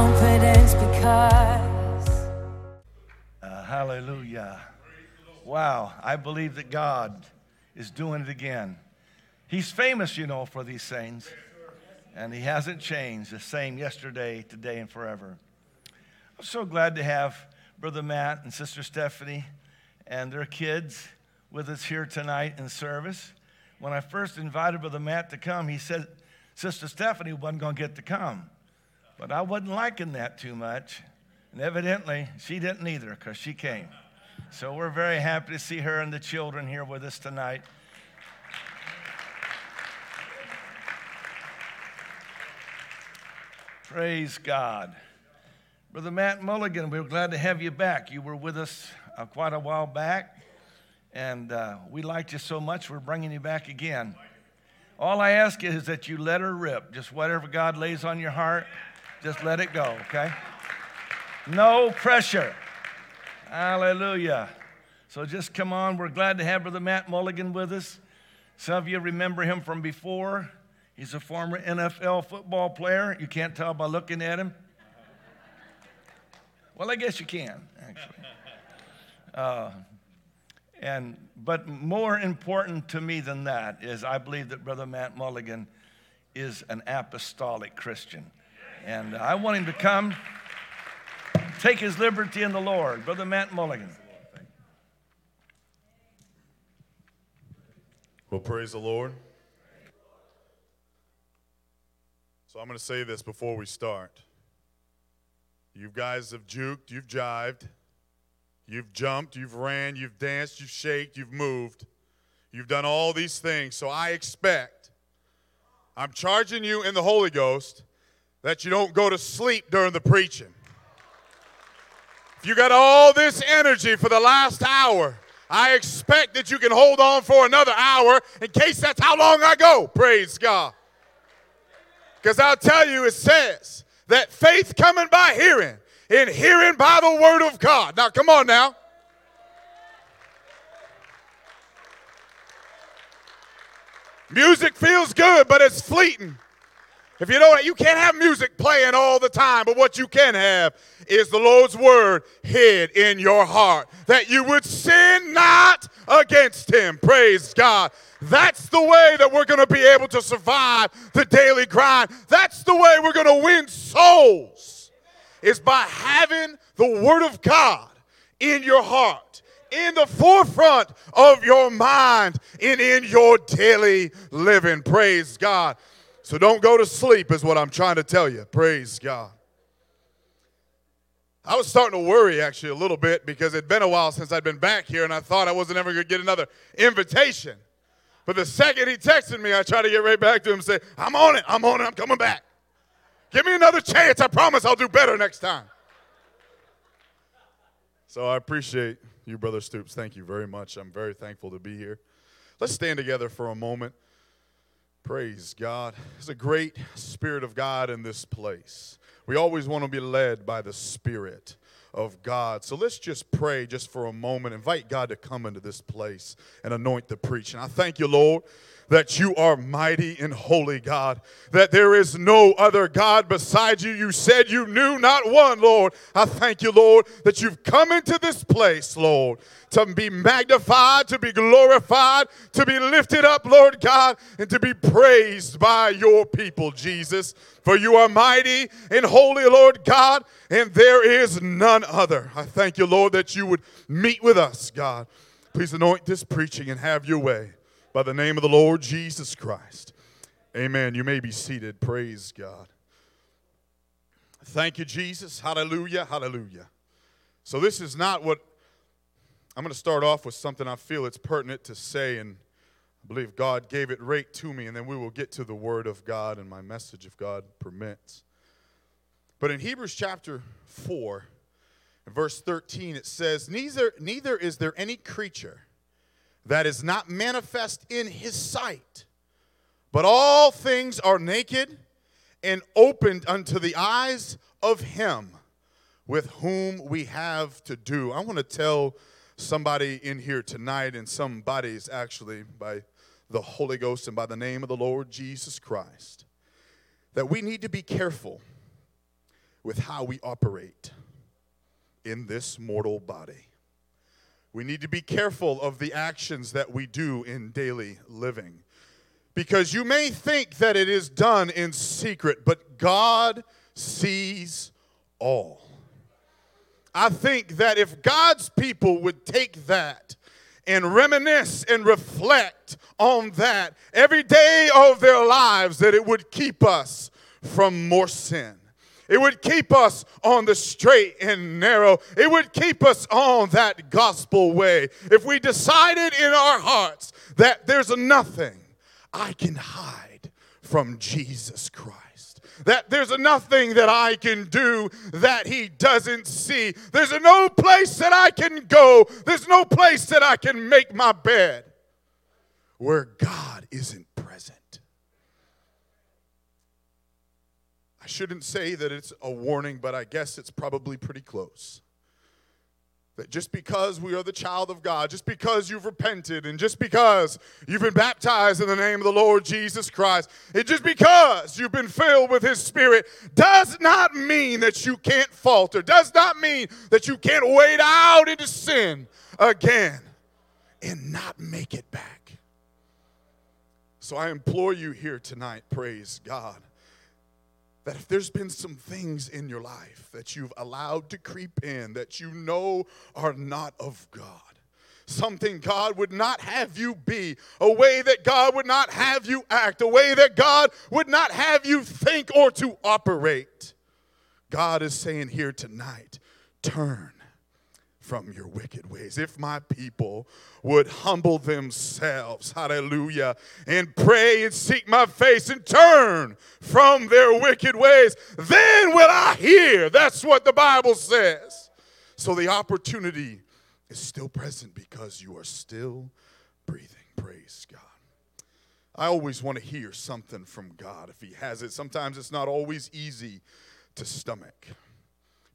confidence because Uh, hallelujah. Wow, I believe that God is doing it again. He's famous, you know, for these things, and He hasn't changed, the same yesterday, today, and forever. I'm so glad to have Brother Matt and Sister Stephanie and their kids with us here tonight in service. When I first invited Brother Matt to come, he said Sister Stephanie wasn't going to get to come. But I wasn't liking that too much. And evidently, she didn't either because she came. So we're very happy to see her and the children here with us tonight. Praise God. Brother Matt Mulligan, we're glad to have you back. You were with us uh, quite a while back, and uh, we liked you so much, we're bringing you back again. All I ask is that you let her rip. Just whatever God lays on your heart, just let it go, okay? No pressure. Hallelujah. So just come on. We're glad to have Brother Matt Mulligan with us. Some of you remember him from before. He's a former NFL football player. You can't tell by looking at him. Well, I guess you can, actually. Uh, and, but more important to me than that is I believe that Brother Matt Mulligan is an apostolic Christian. And I want him to come take his liberty in the Lord. Brother Matt Mulligan. Well, praise the Lord. So I'm going to say this before we start. You guys have juked, you've jived, you've jumped, you've ran, you've danced, you've shaked, you've moved. You've done all these things. So I expect, I'm charging you in the Holy Ghost that you don't go to sleep during the preaching. If you got all this energy for the last hour, I expect that you can hold on for another hour in case that's how long I go. Praise God. Because I'll tell you, it says that faith coming by hearing, and hearing by the word of God. Now, come on now. Music feels good, but it's fleeting. If you don't, you can't have music playing all the time, but what you can have is the Lord's word hid in your heart that you would sin not against him. Praise God. That's the way that we're going to be able to survive the daily grind. That's the way we're going to win souls is by having the word of God in your heart, in the forefront of your mind, and in your daily living. Praise God. So don't go to sleep, is what I'm trying to tell you. Praise God. I was starting to worry actually a little bit because it'd been a while since I'd been back here and I thought I wasn't ever going to get another invitation. But the second he texted me, I tried to get right back to him and say, I'm on it, I'm on it, I'm coming back. Give me another chance. I promise I'll do better next time. So I appreciate you, Brother Stoops. Thank you very much. I'm very thankful to be here. Let's stand together for a moment. Praise God. There's a great Spirit of God in this place. We always want to be led by the Spirit of God. So let's just pray just for a moment. Invite God to come into this place and anoint the preaching. I thank you, Lord, that you are mighty and holy, God, that there is no other God beside you. You said you knew not one, Lord. I thank you, Lord, that you've come into this place, Lord, to be magnified, to be glorified, to be lifted up, Lord God, and to be praised by your people, Jesus. For you are mighty and holy, Lord God, and there is none other. I thank you, Lord, that you would meet with us, God. Please anoint this preaching and have your way by the name of the Lord Jesus Christ. Amen. You may be seated. Praise God. Thank you, Jesus. Hallelujah. Hallelujah. So, this is not what I'm going to start off with something I feel it's pertinent to say, and I believe God gave it right to me, and then we will get to the Word of God and my message if God permits. But in Hebrews chapter 4, verse 13, it says, Neither, neither is there any creature that is not manifest in his sight, but all things are naked and opened unto the eyes of him with whom we have to do. I want to tell somebody in here tonight, and some bodies actually, by the Holy Ghost and by the name of the Lord Jesus Christ, that we need to be careful with how we operate in this mortal body. We need to be careful of the actions that we do in daily living. Because you may think that it is done in secret, but God sees all. I think that if God's people would take that and reminisce and reflect on that every day of their lives, that it would keep us from more sin. It would keep us on the straight and narrow. It would keep us on that gospel way. If we decided in our hearts that there's nothing I can hide from Jesus Christ, that there's nothing that I can do that He doesn't see, there's no place that I can go, there's no place that I can make my bed where God isn't present. I shouldn't say that it's a warning, but I guess it's probably pretty close. That just because we are the child of God, just because you've repented, and just because you've been baptized in the name of the Lord Jesus Christ, and just because you've been filled with His Spirit, does not mean that you can't falter, does not mean that you can't wade out into sin again and not make it back. So I implore you here tonight, praise God that if there's been some things in your life that you've allowed to creep in that you know are not of God, something God would not have you be, a way that God would not have you act, a way that God would not have you think or to operate, God is saying here tonight, turn from your wicked ways. If my people would humble themselves, hallelujah, and pray and seek my face and turn from their wicked ways, then will I hear. That's what the Bible says. So the opportunity is still present because you are still breathing. Praise God. I always want to hear something from God if He has it. Sometimes it's not always easy to stomach.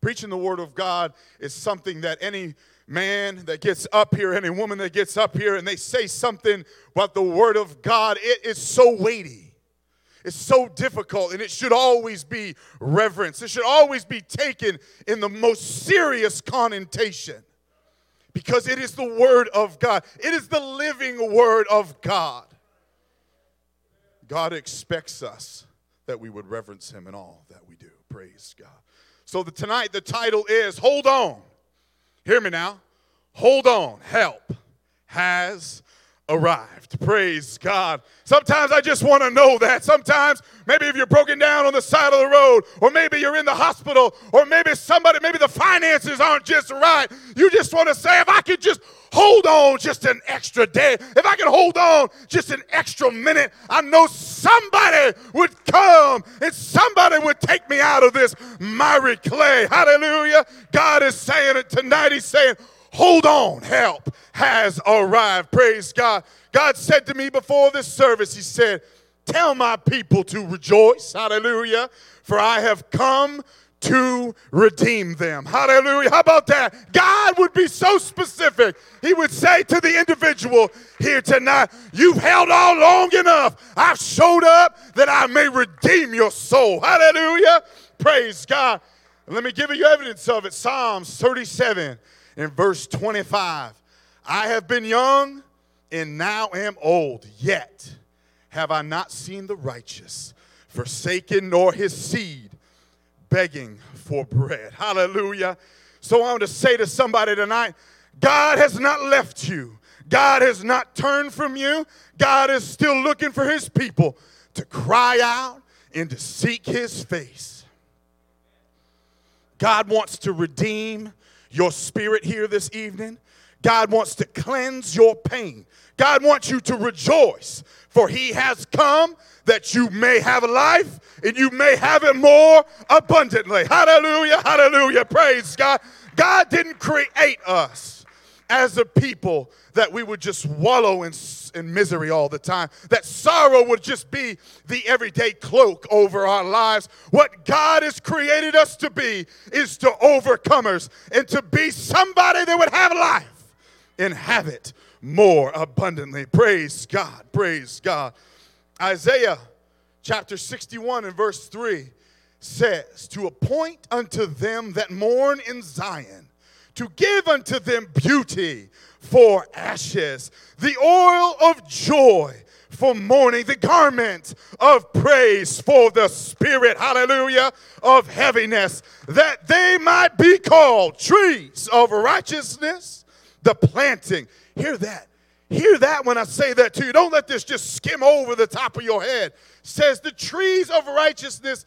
Preaching the Word of God is something that any man that gets up here, any woman that gets up here, and they say something about the Word of God, it is so weighty. It's so difficult, and it should always be reverence. It should always be taken in the most serious connotation because it is the Word of God, it is the living Word of God. God expects us that we would reverence Him in all that we do. Praise God. So the, tonight the title is Hold On. Hear me now. Hold on. Help has arrived. Praise God. Sometimes I just want to know that. Sometimes, maybe if you're broken down on the side of the road, or maybe you're in the hospital, or maybe somebody, maybe the finances aren't just right, you just want to say, if I could just hold on just an extra day, if I could hold on just an extra minute, I know somebody would come and somebody would take me out of this miry clay. Hallelujah. God is saying it tonight. He's saying, Hold on, help has arrived. Praise God. God said to me before this service, He said, Tell my people to rejoice. Hallelujah. For I have come to redeem them. Hallelujah. How about that? God would be so specific. He would say to the individual here tonight, You've held on long enough. I've showed up that I may redeem your soul. Hallelujah. Praise God. let me give you evidence of it. Psalms 37 in verse 25. I have been young and now am old, yet have I not seen the righteous forsaken nor his seed begging for bread. Hallelujah. So I want to say to somebody tonight God has not left you, God has not turned from you. God is still looking for his people to cry out and to seek his face. God wants to redeem your spirit here this evening. God wants to cleanse your pain. God wants you to rejoice, for he has come that you may have life and you may have it more abundantly. Hallelujah, hallelujah. Praise God. God didn't create us as a people that we would just wallow in, in misery all the time, that sorrow would just be the everyday cloak over our lives. What God has created us to be is to overcomers and to be somebody that would have life and have it more abundantly. Praise God, praise God. Isaiah chapter 61 and verse 3 says, To appoint unto them that mourn in Zion, to give unto them beauty for ashes, the oil of joy for mourning, the garment of praise for the spirit, hallelujah, of heaviness, that they might be called trees of righteousness, the planting. Hear that. Hear that when I say that to you. Don't let this just skim over the top of your head. Says the trees of righteousness,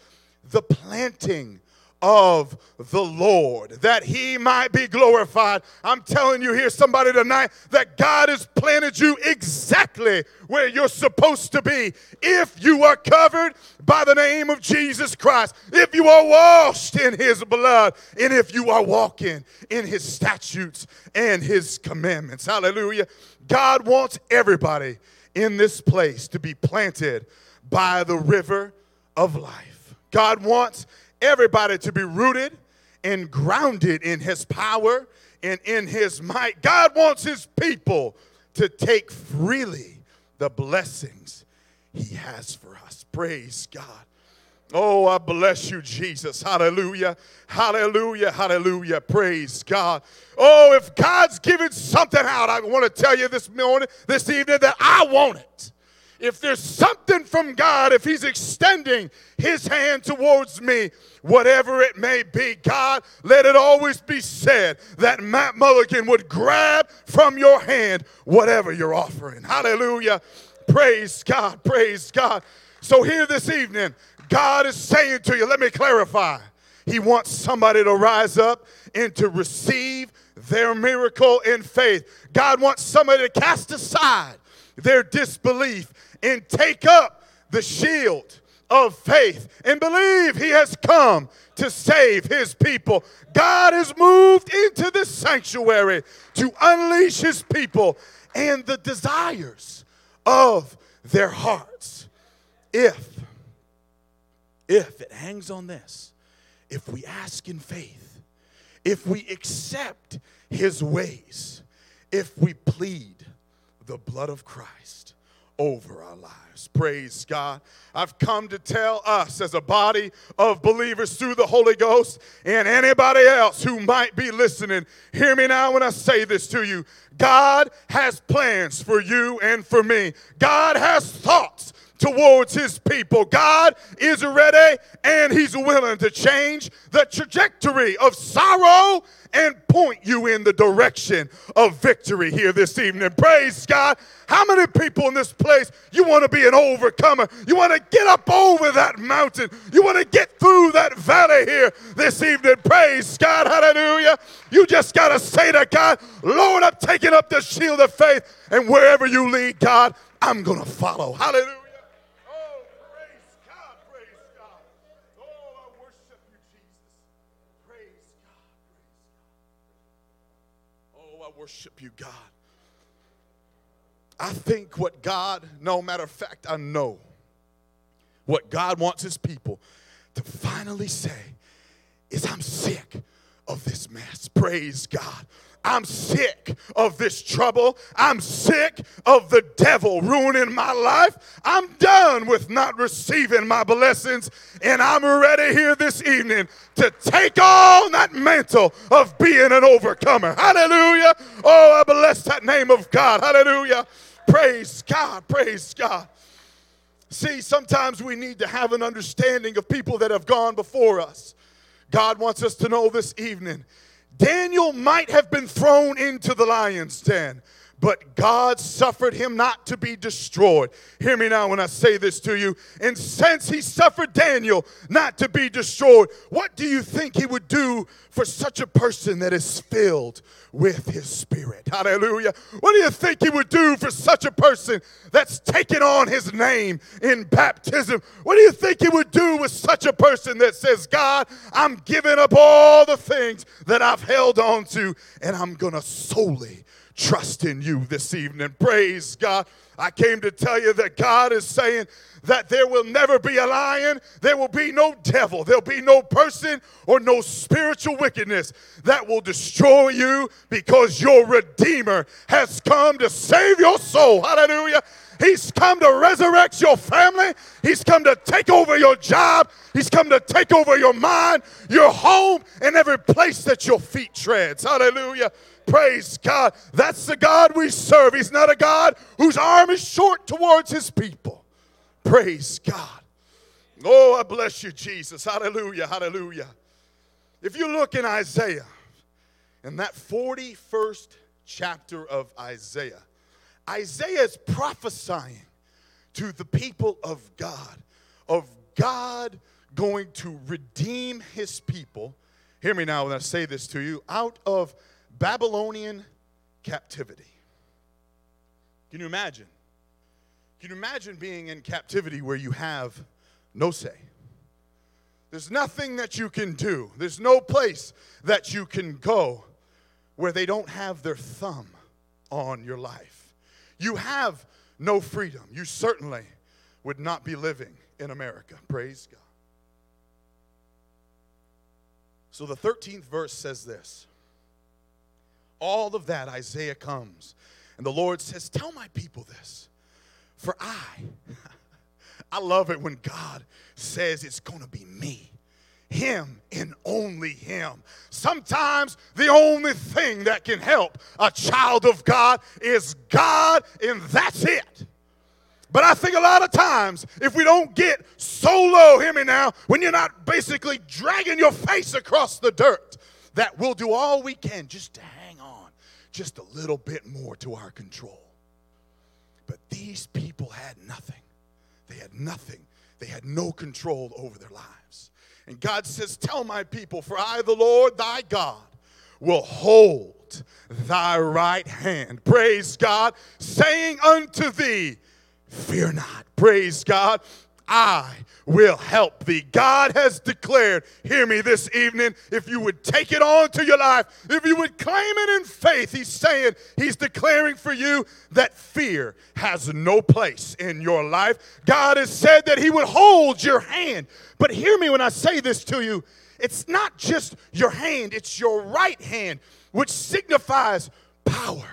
the planting of the Lord, that he might be glorified. I'm telling you here, somebody tonight, that God has planted you exactly where you're supposed to be if you are covered by the name of Jesus Christ, if you are washed in his blood, and if you are walking in his statutes and his commandments. Hallelujah. God wants everybody in this place to be planted by the river of life. God wants everybody to be rooted and grounded in his power and in his might. God wants his people to take freely the blessings he has for us. Praise God. Oh, I bless you, Jesus. Hallelujah. Hallelujah. Hallelujah. Praise God. Oh, if God's giving something out, I want to tell you this morning, this evening, that I want it if there's something from God, if He's extending His hand towards me, whatever it may be, God, let it always be said that Matt Mulligan would grab from your hand whatever you're offering. Hallelujah. Praise God. Praise God. So, here this evening, God is saying to you, let me clarify. He wants somebody to rise up and to receive their miracle in faith. God wants somebody to cast aside their disbelief and take up the shield of faith and believe he has come to save his people. God has moved into this sanctuary to unleash his people and the desires of their hearts. If, if it hangs on this, if we ask in faith, if we accept his ways, if we plead the blood of Christ, over our lives. Praise God. I've come to tell us as a body of believers through the Holy Ghost and anybody else who might be listening, hear me now when I say this to you. God has plans for you and for me. God has thoughts towards his people. God is ready and he's willing to change the trajectory of sorrow and point you in the direction of victory here this evening. Praise God. How many people in this place you want to be an overcomer? You want to get up over that mountain. You want to get through that valley here this evening. Praise God. Hallelujah. You just got to say to God, Lord, I'm taking up the shield of faith, and wherever you lead, God, I'm going to follow. Hallelujah. Worship you, God. I think what God, no matter of fact, I know what God wants his people to finally say is, I'm sick of this mess. Praise God. I'm sick of this trouble. I'm sick of the devil ruining my life. I'm done with not receiving my blessings, and I'm ready here this evening to take on that mantle of being an overcomer. Hallelujah. Oh, I bless that name of God. Hallelujah. Praise God. Praise God. See, sometimes we need to have an understanding of people that have gone before us. God wants us to know this evening Daniel might have been thrown into the lion's den, but God suffered him not to be destroyed. Hear me now when I say this to you. And since he suffered Daniel not to be destroyed, what do you think he would do for such a person that is filled with his spirit? Hallelujah. What do you think he would do for such a person that's taken on his name in baptism? What do you think he would do with such a person that says, God, I'm giving up all the things that I've held on to and I'm going to solely trust in you this evening. Praise God. I came to tell you that God is saying that there will never be a lion, there will be no devil, there'll be no person or no spiritual wickedness that will destroy you because your Redeemer has come to save your soul. Hallelujah. He's come to resurrect your family. He's come to take over your job. He's come to take over your mind, your home, and every place that your feet treads. Hallelujah. Praise God. That's the God we serve. He's not a God whose arm is short towards his people. Praise God. Oh, I bless you, Jesus. Hallelujah. Hallelujah. If you look in Isaiah, in that 41st chapter of Isaiah, Isaiah is prophesying to the people of God, of God going to redeem his people. Hear me now when I say this to you out of Babylonian captivity. Can you imagine? Can you imagine being in captivity where you have no say? There's nothing that you can do, there's no place that you can go where they don't have their thumb on your life. You have no freedom. You certainly would not be living in America. Praise God. So the 13th verse says this all of that, Isaiah comes. And the Lord says, Tell my people this. For I, I love it when God says it's going to be me, Him and only Him. Sometimes the only thing that can help a child of God is God, and that's it. But I think a lot of times, if we don't get so low, hear me now, when you're not basically dragging your face across the dirt, that we'll do all we can just to just a little bit more to our control. But these people had nothing. They had nothing. They had no control over their lives. And God says, Tell my people, for I, the Lord thy God, will hold thy right hand. Praise God, saying unto thee, Fear not. Praise God. I will help thee. God has declared, hear me this evening, if you would take it on to your life, if you would claim it in faith, He's saying, He's declaring for you that fear has no place in your life. God has said that He would hold your hand. But hear me when I say this to you it's not just your hand, it's your right hand, which signifies power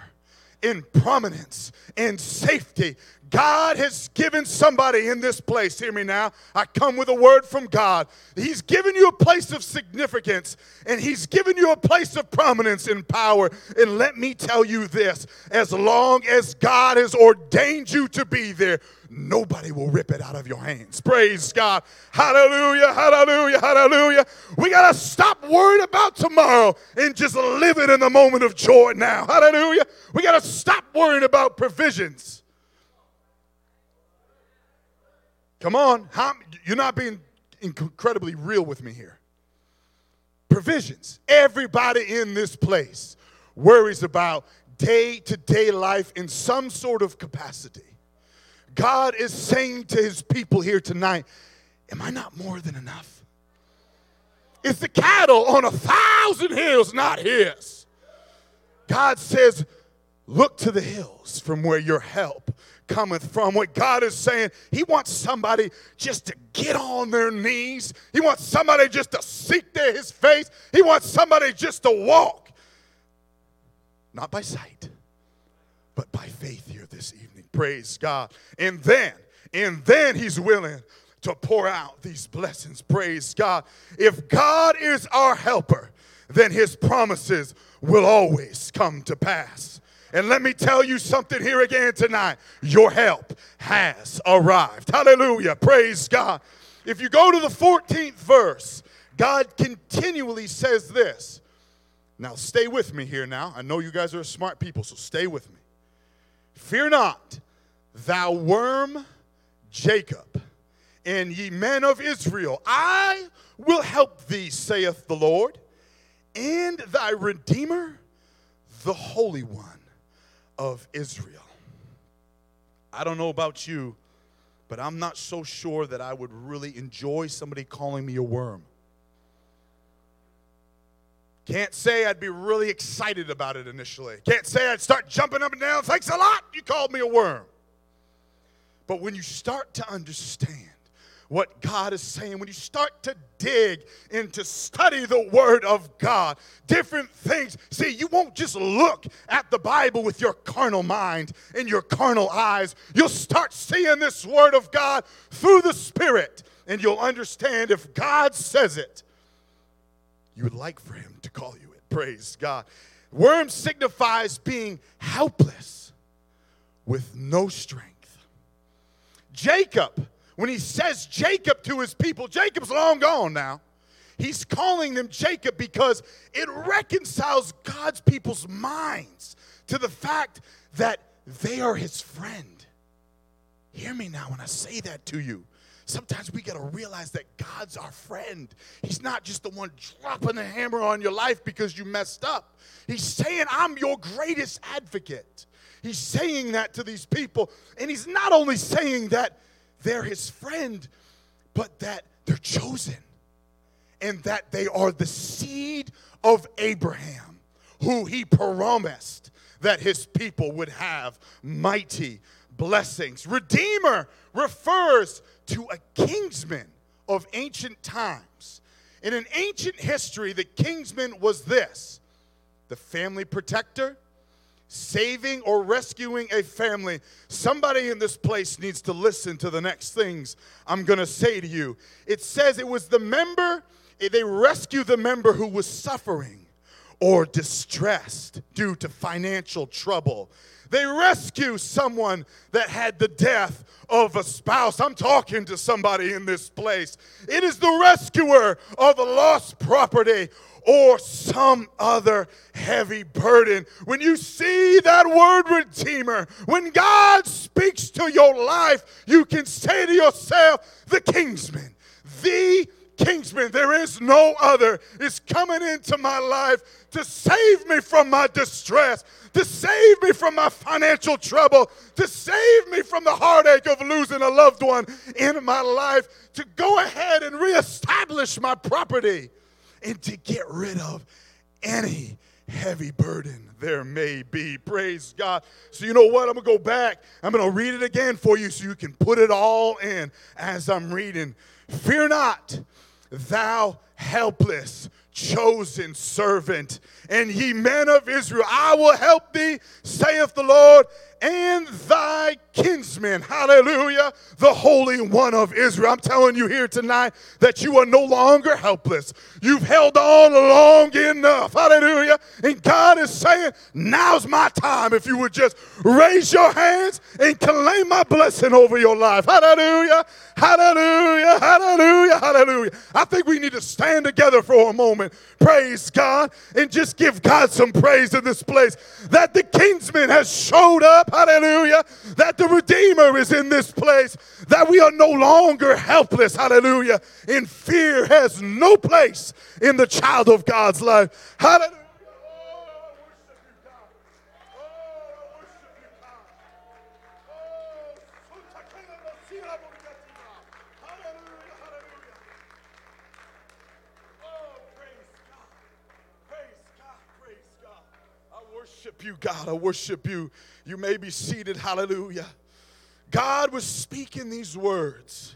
in prominence in safety. God has given somebody in this place, hear me now. I come with a word from God. He's given you a place of significance and He's given you a place of prominence and power. And let me tell you this as long as God has ordained you to be there, nobody will rip it out of your hands. Praise God. Hallelujah, hallelujah, hallelujah. We got to stop worrying about tomorrow and just live it in the moment of joy now. Hallelujah. We got to stop worrying about provisions. Come on. How, you're not being incredibly real with me here. Provisions. Everybody in this place worries about day to day life in some sort of capacity. God is saying to his people here tonight, Am I not more than enough? Is the cattle on a thousand hills not his? God says, Look to the hills from where your help cometh from. What God is saying, He wants somebody just to get on their knees. He wants somebody just to seek there His face. He wants somebody just to walk, not by sight, but by faith here this evening. Praise God. And then, and then He's willing to pour out these blessings. Praise God. If God is our helper, then His promises will always come to pass. And let me tell you something here again tonight. Your help has arrived. Hallelujah. Praise God. If you go to the 14th verse, God continually says this. Now, stay with me here now. I know you guys are smart people, so stay with me. Fear not, thou worm Jacob, and ye men of Israel. I will help thee, saith the Lord, and thy Redeemer, the Holy One of Israel. I don't know about you, but I'm not so sure that I would really enjoy somebody calling me a worm. Can't say I'd be really excited about it initially. Can't say I'd start jumping up and down. Thanks a lot. You called me a worm. But when you start to understand what God is saying, when you start to dig and to study the Word of God, different things. See, you won't just look at the Bible with your carnal mind and your carnal eyes. You'll start seeing this Word of God through the Spirit, and you'll understand if God says it, you would like for Him to call you it. Praise God. Worm signifies being helpless with no strength. Jacob, when he says Jacob to his people, Jacob's long gone now. He's calling them Jacob because it reconciles God's people's minds to the fact that they are his friend. Hear me now when I say that to you. Sometimes we got to realize that God's our friend. He's not just the one dropping the hammer on your life because you messed up. He's saying, I'm your greatest advocate. He's saying that to these people. And he's not only saying that they're his friend, but that they're chosen and that they are the seed of Abraham, who he promised that his people would have mighty blessings. Redeemer refers to a kinsman of ancient times. In an ancient history, the kinsman was this the family protector, saving or rescuing a family. Somebody in this place needs to listen to the next things I'm going to say to you. It says it was the member, eh, they rescued the member who was suffering or distressed due to financial trouble. They rescue someone that had the death of a spouse. I'm talking to somebody in this place. It is the rescuer of a lost property or some other heavy burden. When you see that word redeemer, when God speaks to your life, you can say to yourself, the kinsman, the kinsman, there is no other, is coming into my life to save me from my distress, to save me from my financial trouble, to save me from the heartache of losing a loved one in my life, to go ahead and reestablish my property and to get rid of any heavy burden there may be. Praise God. So, you know what? I'm going to go back. I'm going to read it again for you so you can put it all in as I'm reading. Fear not, thou helpless, chosen servant, and ye men of Israel, I will help thee, saith the Lord, and thy kinsmen. Hallelujah. The Holy One of Israel. I'm telling you here tonight that you are no longer helpless. You've held on long enough. Hallelujah. And God is saying, now's my time. If you would just raise your hands and claim my blessing over your life. Hallelujah. Hallelujah. Hallelujah. Hallelujah. I think we need to stand together for a moment. Praise God. And just give God some praise in this place that the kinsman has showed up. Hallelujah. That the Redeemer is in this place. That we are no longer helpless. Hallelujah. And fear has no place in the child of God's life. Hallelujah. Worship you, God. I worship you. You may be seated. Hallelujah. God was speaking these words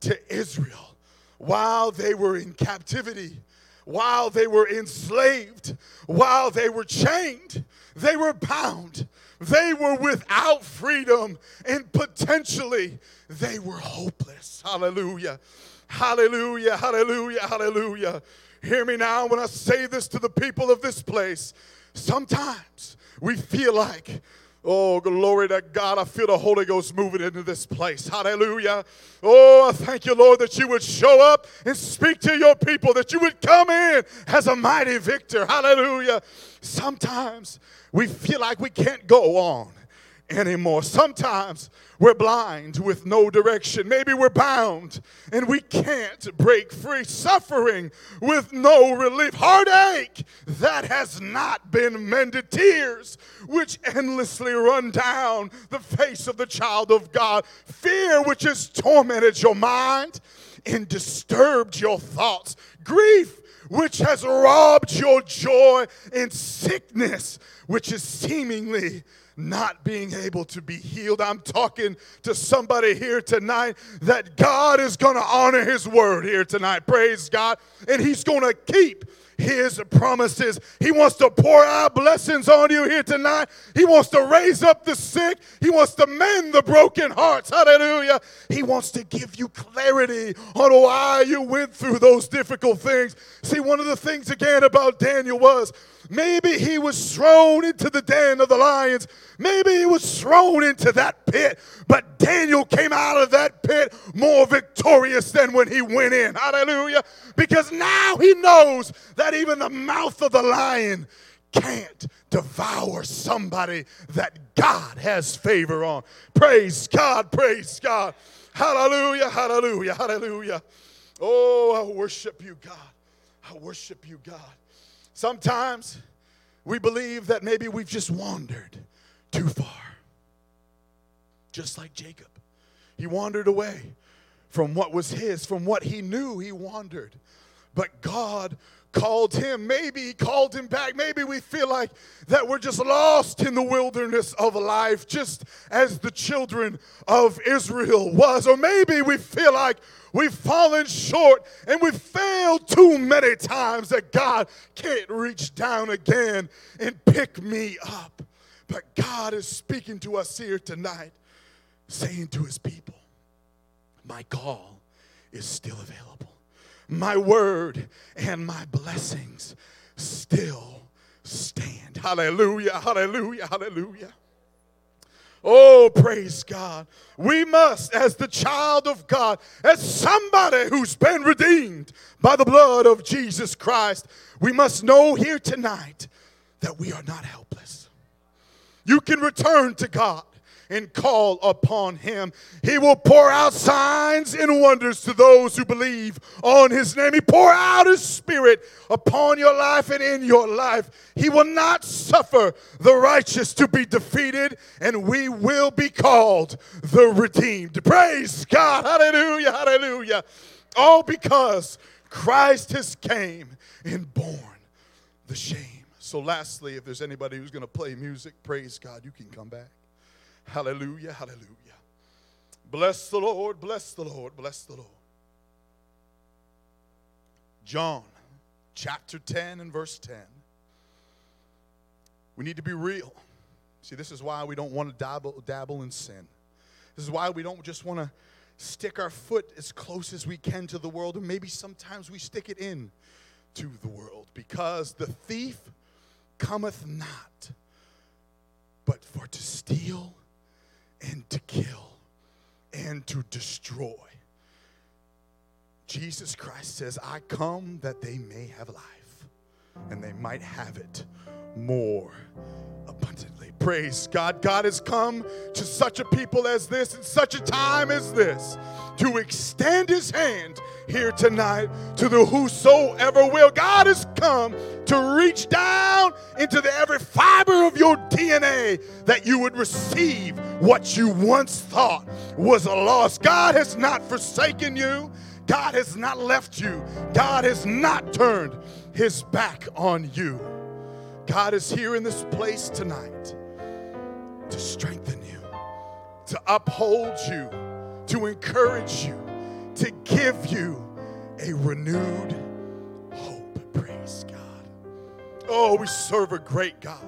to Israel while they were in captivity, while they were enslaved, while they were chained, they were bound, they were without freedom, and potentially they were hopeless. Hallelujah. Hallelujah. Hallelujah. Hallelujah. Hear me now when I say this to the people of this place. Sometimes we feel like Oh, glory to God. I feel the Holy Ghost moving into this place. Hallelujah. Oh, I thank you, Lord, that you would show up and speak to your people, that you would come in as a mighty victor. Hallelujah. Sometimes we feel like we can't go on anymore. Sometimes we're blind with no direction. Maybe we're bound and we can't break free. Suffering with no relief. Heartache that has not been mended. Tears which endlessly run down the face of the child of God. Fear which has tormented your mind and disturbed your thoughts. Grief which has robbed your joy. And sickness which is seemingly not being able to be healed. I'm talking to somebody here tonight that God is going to honor his word here tonight. Praise God. And he's going to keep his promises. He wants to pour out blessings on you here tonight. He wants to raise up the sick. He wants to mend the broken hearts. Hallelujah. He wants to give you clarity on why you went through those difficult things. See, one of the things again about Daniel was Maybe he was thrown into the den of the lions. Maybe he was thrown into that pit. But Daniel came out of that pit more victorious than when he went in. Hallelujah. Because now he knows that even the mouth of the lion can't devour somebody that God has favor on. Praise God, praise God. Hallelujah, hallelujah, hallelujah. Oh, I worship you, God. I worship you, God. Sometimes we believe that maybe we've just wandered too far. Just like Jacob. He wandered away from what was his, from what he knew, he wandered. But God called him. Maybe he called him back. Maybe we feel like that we're just lost in the wilderness of life, just as the children of Israel was. Or maybe we feel like we've fallen short and we've failed too many times that God can't reach down again and pick me up. But God is speaking to us here tonight, saying to his people, My call is still available my word and my blessings still stand. Hallelujah, hallelujah, hallelujah. Oh, praise God. We must, as the child of God, as somebody who's been redeemed by the blood of Jesus Christ, we must know here tonight that we are not helpless. You can return to God and call upon him. He will pour out signs and wonders to those who believe on his name. He pour out his spirit upon your life and in your life. He will not suffer the righteous to be defeated, and we will be called the redeemed. Praise God. Hallelujah. Hallelujah. All because Christ has came and borne the shame. So, lastly, if there's anybody who's going to play music, praise God, you can come back. Hallelujah, hallelujah. Bless the Lord, bless the Lord, bless the Lord. John chapter 10 and verse 10. We need to be real. See, this is why we don't want to dabble, dabble in sin. This is why we don't just want to stick our foot as close as we can to the world, and maybe sometimes we stick it in to the world, because the thief cometh not, but for to steal and to kill and to destroy. Jesus Christ says, I come that they may have life and they might have it more abundantly. Praise God. God has come to such a people as this, in such a time as this, to extend his hand here tonight to the whosoever will. God has come to reach down into the every fiber of your DNA that you would receive what you once thought was a loss. God has not forsaken you. God has not left you. God has not turned his back on you. God is here in this place tonight to strengthen you, to uphold you, to encourage you, to give you a renewed hope. Praise God. Oh, we serve a great God.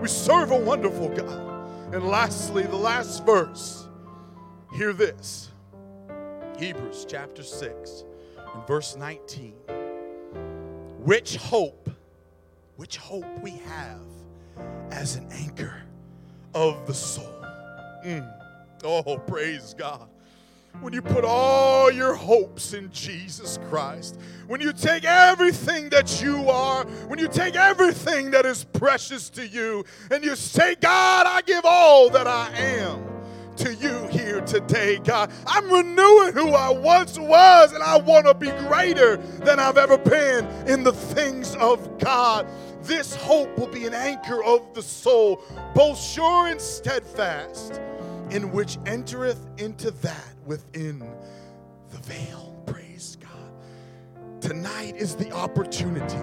We serve a wonderful God. And lastly, the last verse. Hear this Hebrews chapter 6 and verse 19. Which hope, which hope we have as an anchor of the soul. Mm. Oh, praise God when you put all your hopes in Jesus Christ, when you take everything that you are, when you take everything that is precious to you, and you say, God, I give all that I am to you here today, God. I'm renewing who I once was, and I want to be greater than I've ever been in the things of God. This hope will be an anchor of the soul, both sure and steadfast, in which entereth into that within the veil. Praise God. Tonight is the opportunity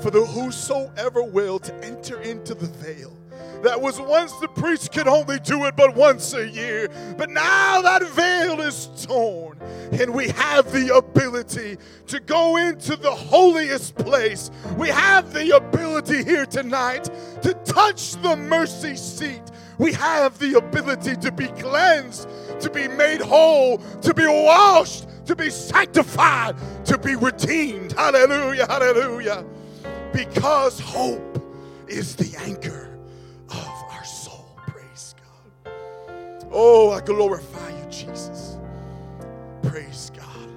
for the whosoever will to enter into the veil that was once the priest could only do it but once a year. But now that veil is torn, and we have the ability to go into the holiest place. We have the ability here tonight to touch the mercy seat. We have the ability to be cleansed, to be made whole, to be washed, to be sanctified, to be redeemed. Hallelujah, hallelujah. Because hope is the anchor Oh, I glorify you, Jesus. Praise God.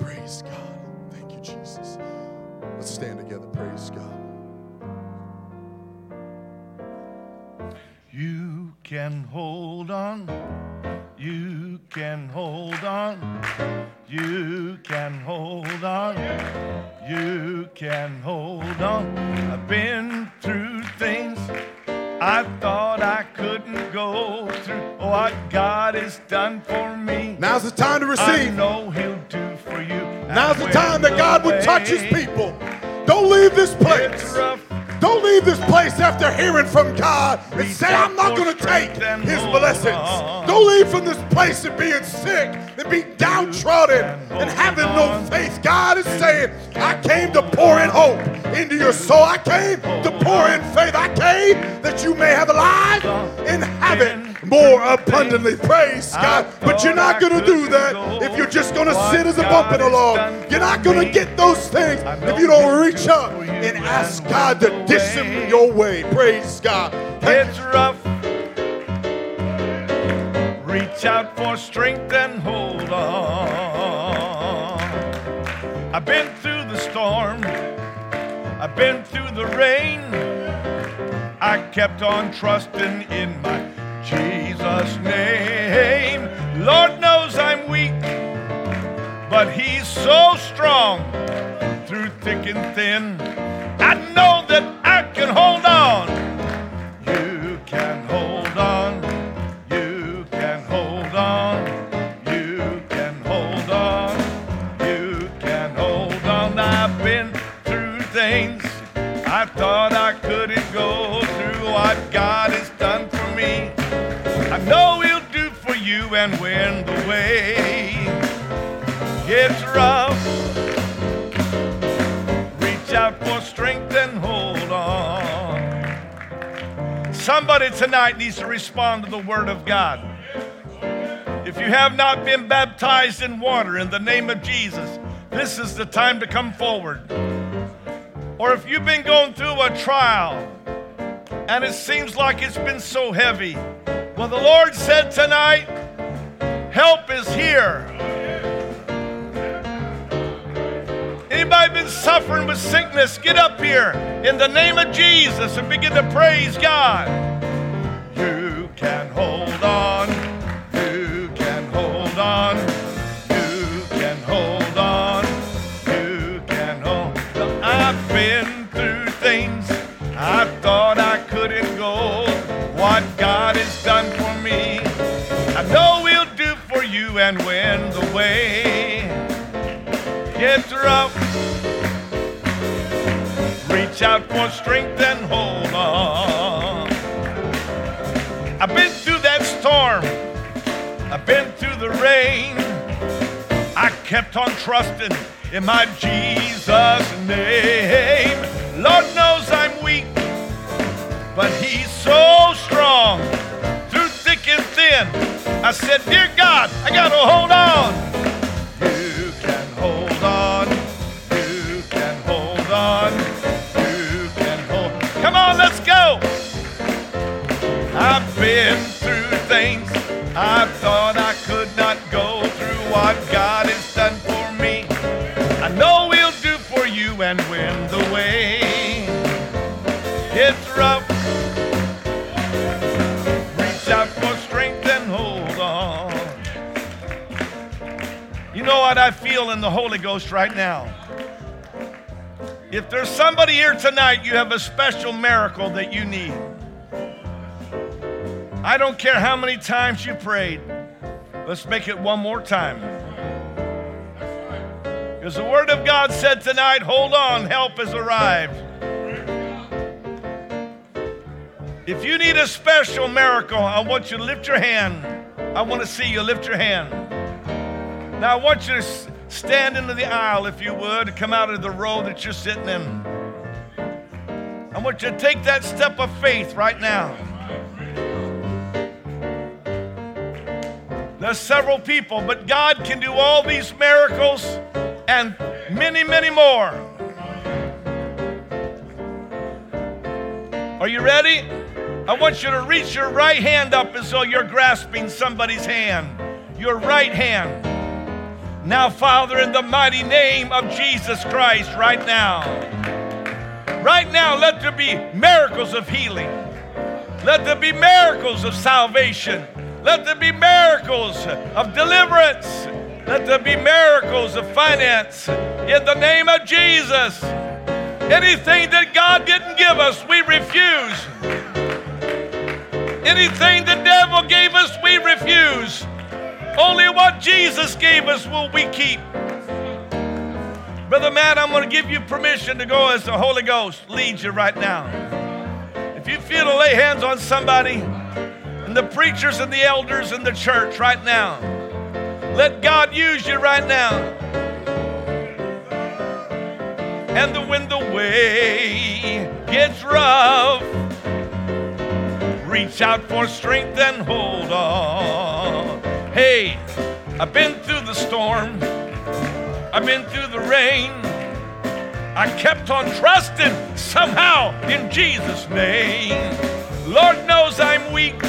Praise God. Thank you, Jesus. Let's stand together. Praise God. You can hold on. You can hold on. You can hold on. You can hold on. I've been through things I thought I couldn't go through. What God has done for me. Now's the time to receive. I know He'll do for you. Now's the time that God would touch his people. Don't leave this place. Don't leave this place after hearing from God and say, I'm not going to take his blessings. Don't leave from this place and being sick and be downtrodden and having no faith. God is saying, I came to pour in hope into your soul. I came to pour in faith. I came that you may have a life and have it more abundantly. Praise God. But you're not going to do that if you're just going to sit as a bumping along. You're not going to get those things if you don't reach up and ask God to discipline your way. Praise God. It's rough. Reach out for strength and hold on. I've been through the storm. I've been through the rain. I kept on trusting in my Jesus' name. Lord knows I'm weak, but He's so strong through thick and thin. I know that I can hold on. You can hold on. You can hold on. You can hold on. You can hold on. I've been through things I thought I couldn't go through. What God has done for me, I know He'll do for you. And when the way gets rough, reach out for strength and hold on. Somebody tonight needs to respond to the Word of God. If you have not been baptized in water in the name of Jesus, this is the time to come forward. Or if you've been going through a trial and it seems like it's been so heavy, well, the Lord said tonight, help is here. Anybody been suffering with sickness? Get up here in the name of Jesus and begin to praise God. You can hold on. You can hold on. You can hold on. You can hold on. I've been through things I thought I couldn't go. What God you. And win the way Get rough, reach out for strength and hold on. I've been through that storm. I've been through the rain. I kept on trusting in my Jesus name. Lord knows I'm weak, but He's so strong through thick and thin. I said, Dear God, I got to hold on. You can hold on. You can hold on. You can hold. Come on, let's go. I've been through things I What I feel in the Holy Ghost right now? If there's somebody here tonight, you have a special miracle that you need. I don't care how many times you prayed. Let's make it one more time. Because the Word of God said tonight, hold on, help has arrived. If you need a special miracle, I want you to lift your hand. I want to see you lift your hand. Now, I want you to stand into the aisle, if you would, come out of the row that you're sitting in. I want you to take that step of faith right now. There's several people, but God can do all these miracles and many, many more. Are you ready? I want you to reach your right hand up as though you're grasping somebody's hand. Your right hand. Now, Father, in the mighty name of Jesus Christ, right now. Right now, let there be miracles of healing. Let there be miracles of salvation. Let there be miracles of deliverance. Let there be miracles of finance. In the name of Jesus. Anything that God didn't give us, we refuse. Anything the devil gave us, we refuse. Only what Jesus gave us will we keep. Brother Matt, I'm going to give you permission to go as the Holy Ghost leads you right now. If you feel to lay hands on somebody, and the preachers and the elders in the church right now, let God use you right now. And when the way gets rough, reach out for strength and hold on. Hey, I've been through the storm, I've been through the rain. I kept on trusting somehow in Jesus' name. Lord knows I'm weak,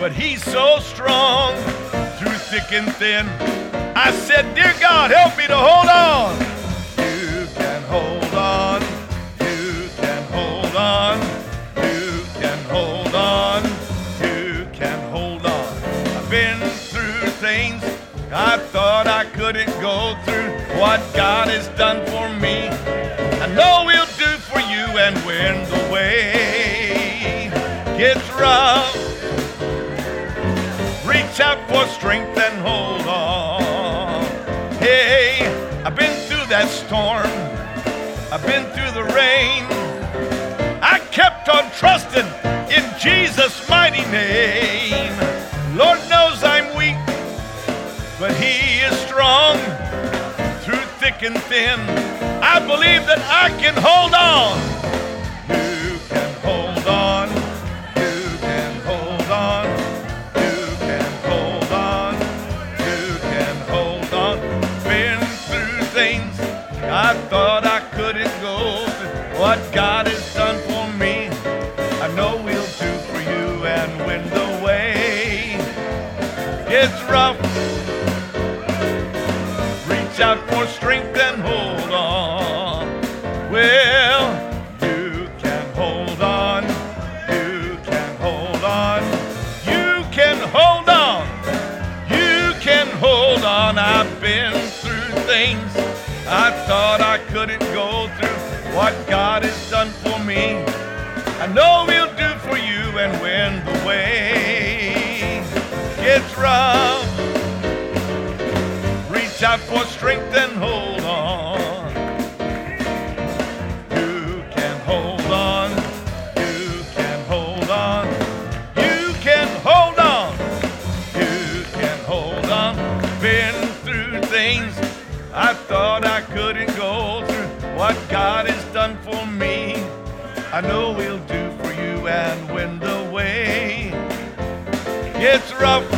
but He's so strong through thick and thin. I said, Dear God, help me to hold on. You can hold on. I thought I couldn't go through. What God has done for me, I know He'll do for you. And when the way gets rough, reach out for strength and hold on. Hey, I've been through that storm. I've been through the rain. I kept on trusting in Jesus' mighty name. Lord but He is strong through thick and thin. I believe that I can hold on. You can hold on. You can hold on. You can hold on. You can hold on. Been through things I thought I couldn't go. What God for strength and hold on. You can hold on. You can hold on. You can hold on. You can hold on. Been through things I thought I couldn't go through. What God has done for me, I know He'll do for you. And win the way It's rough,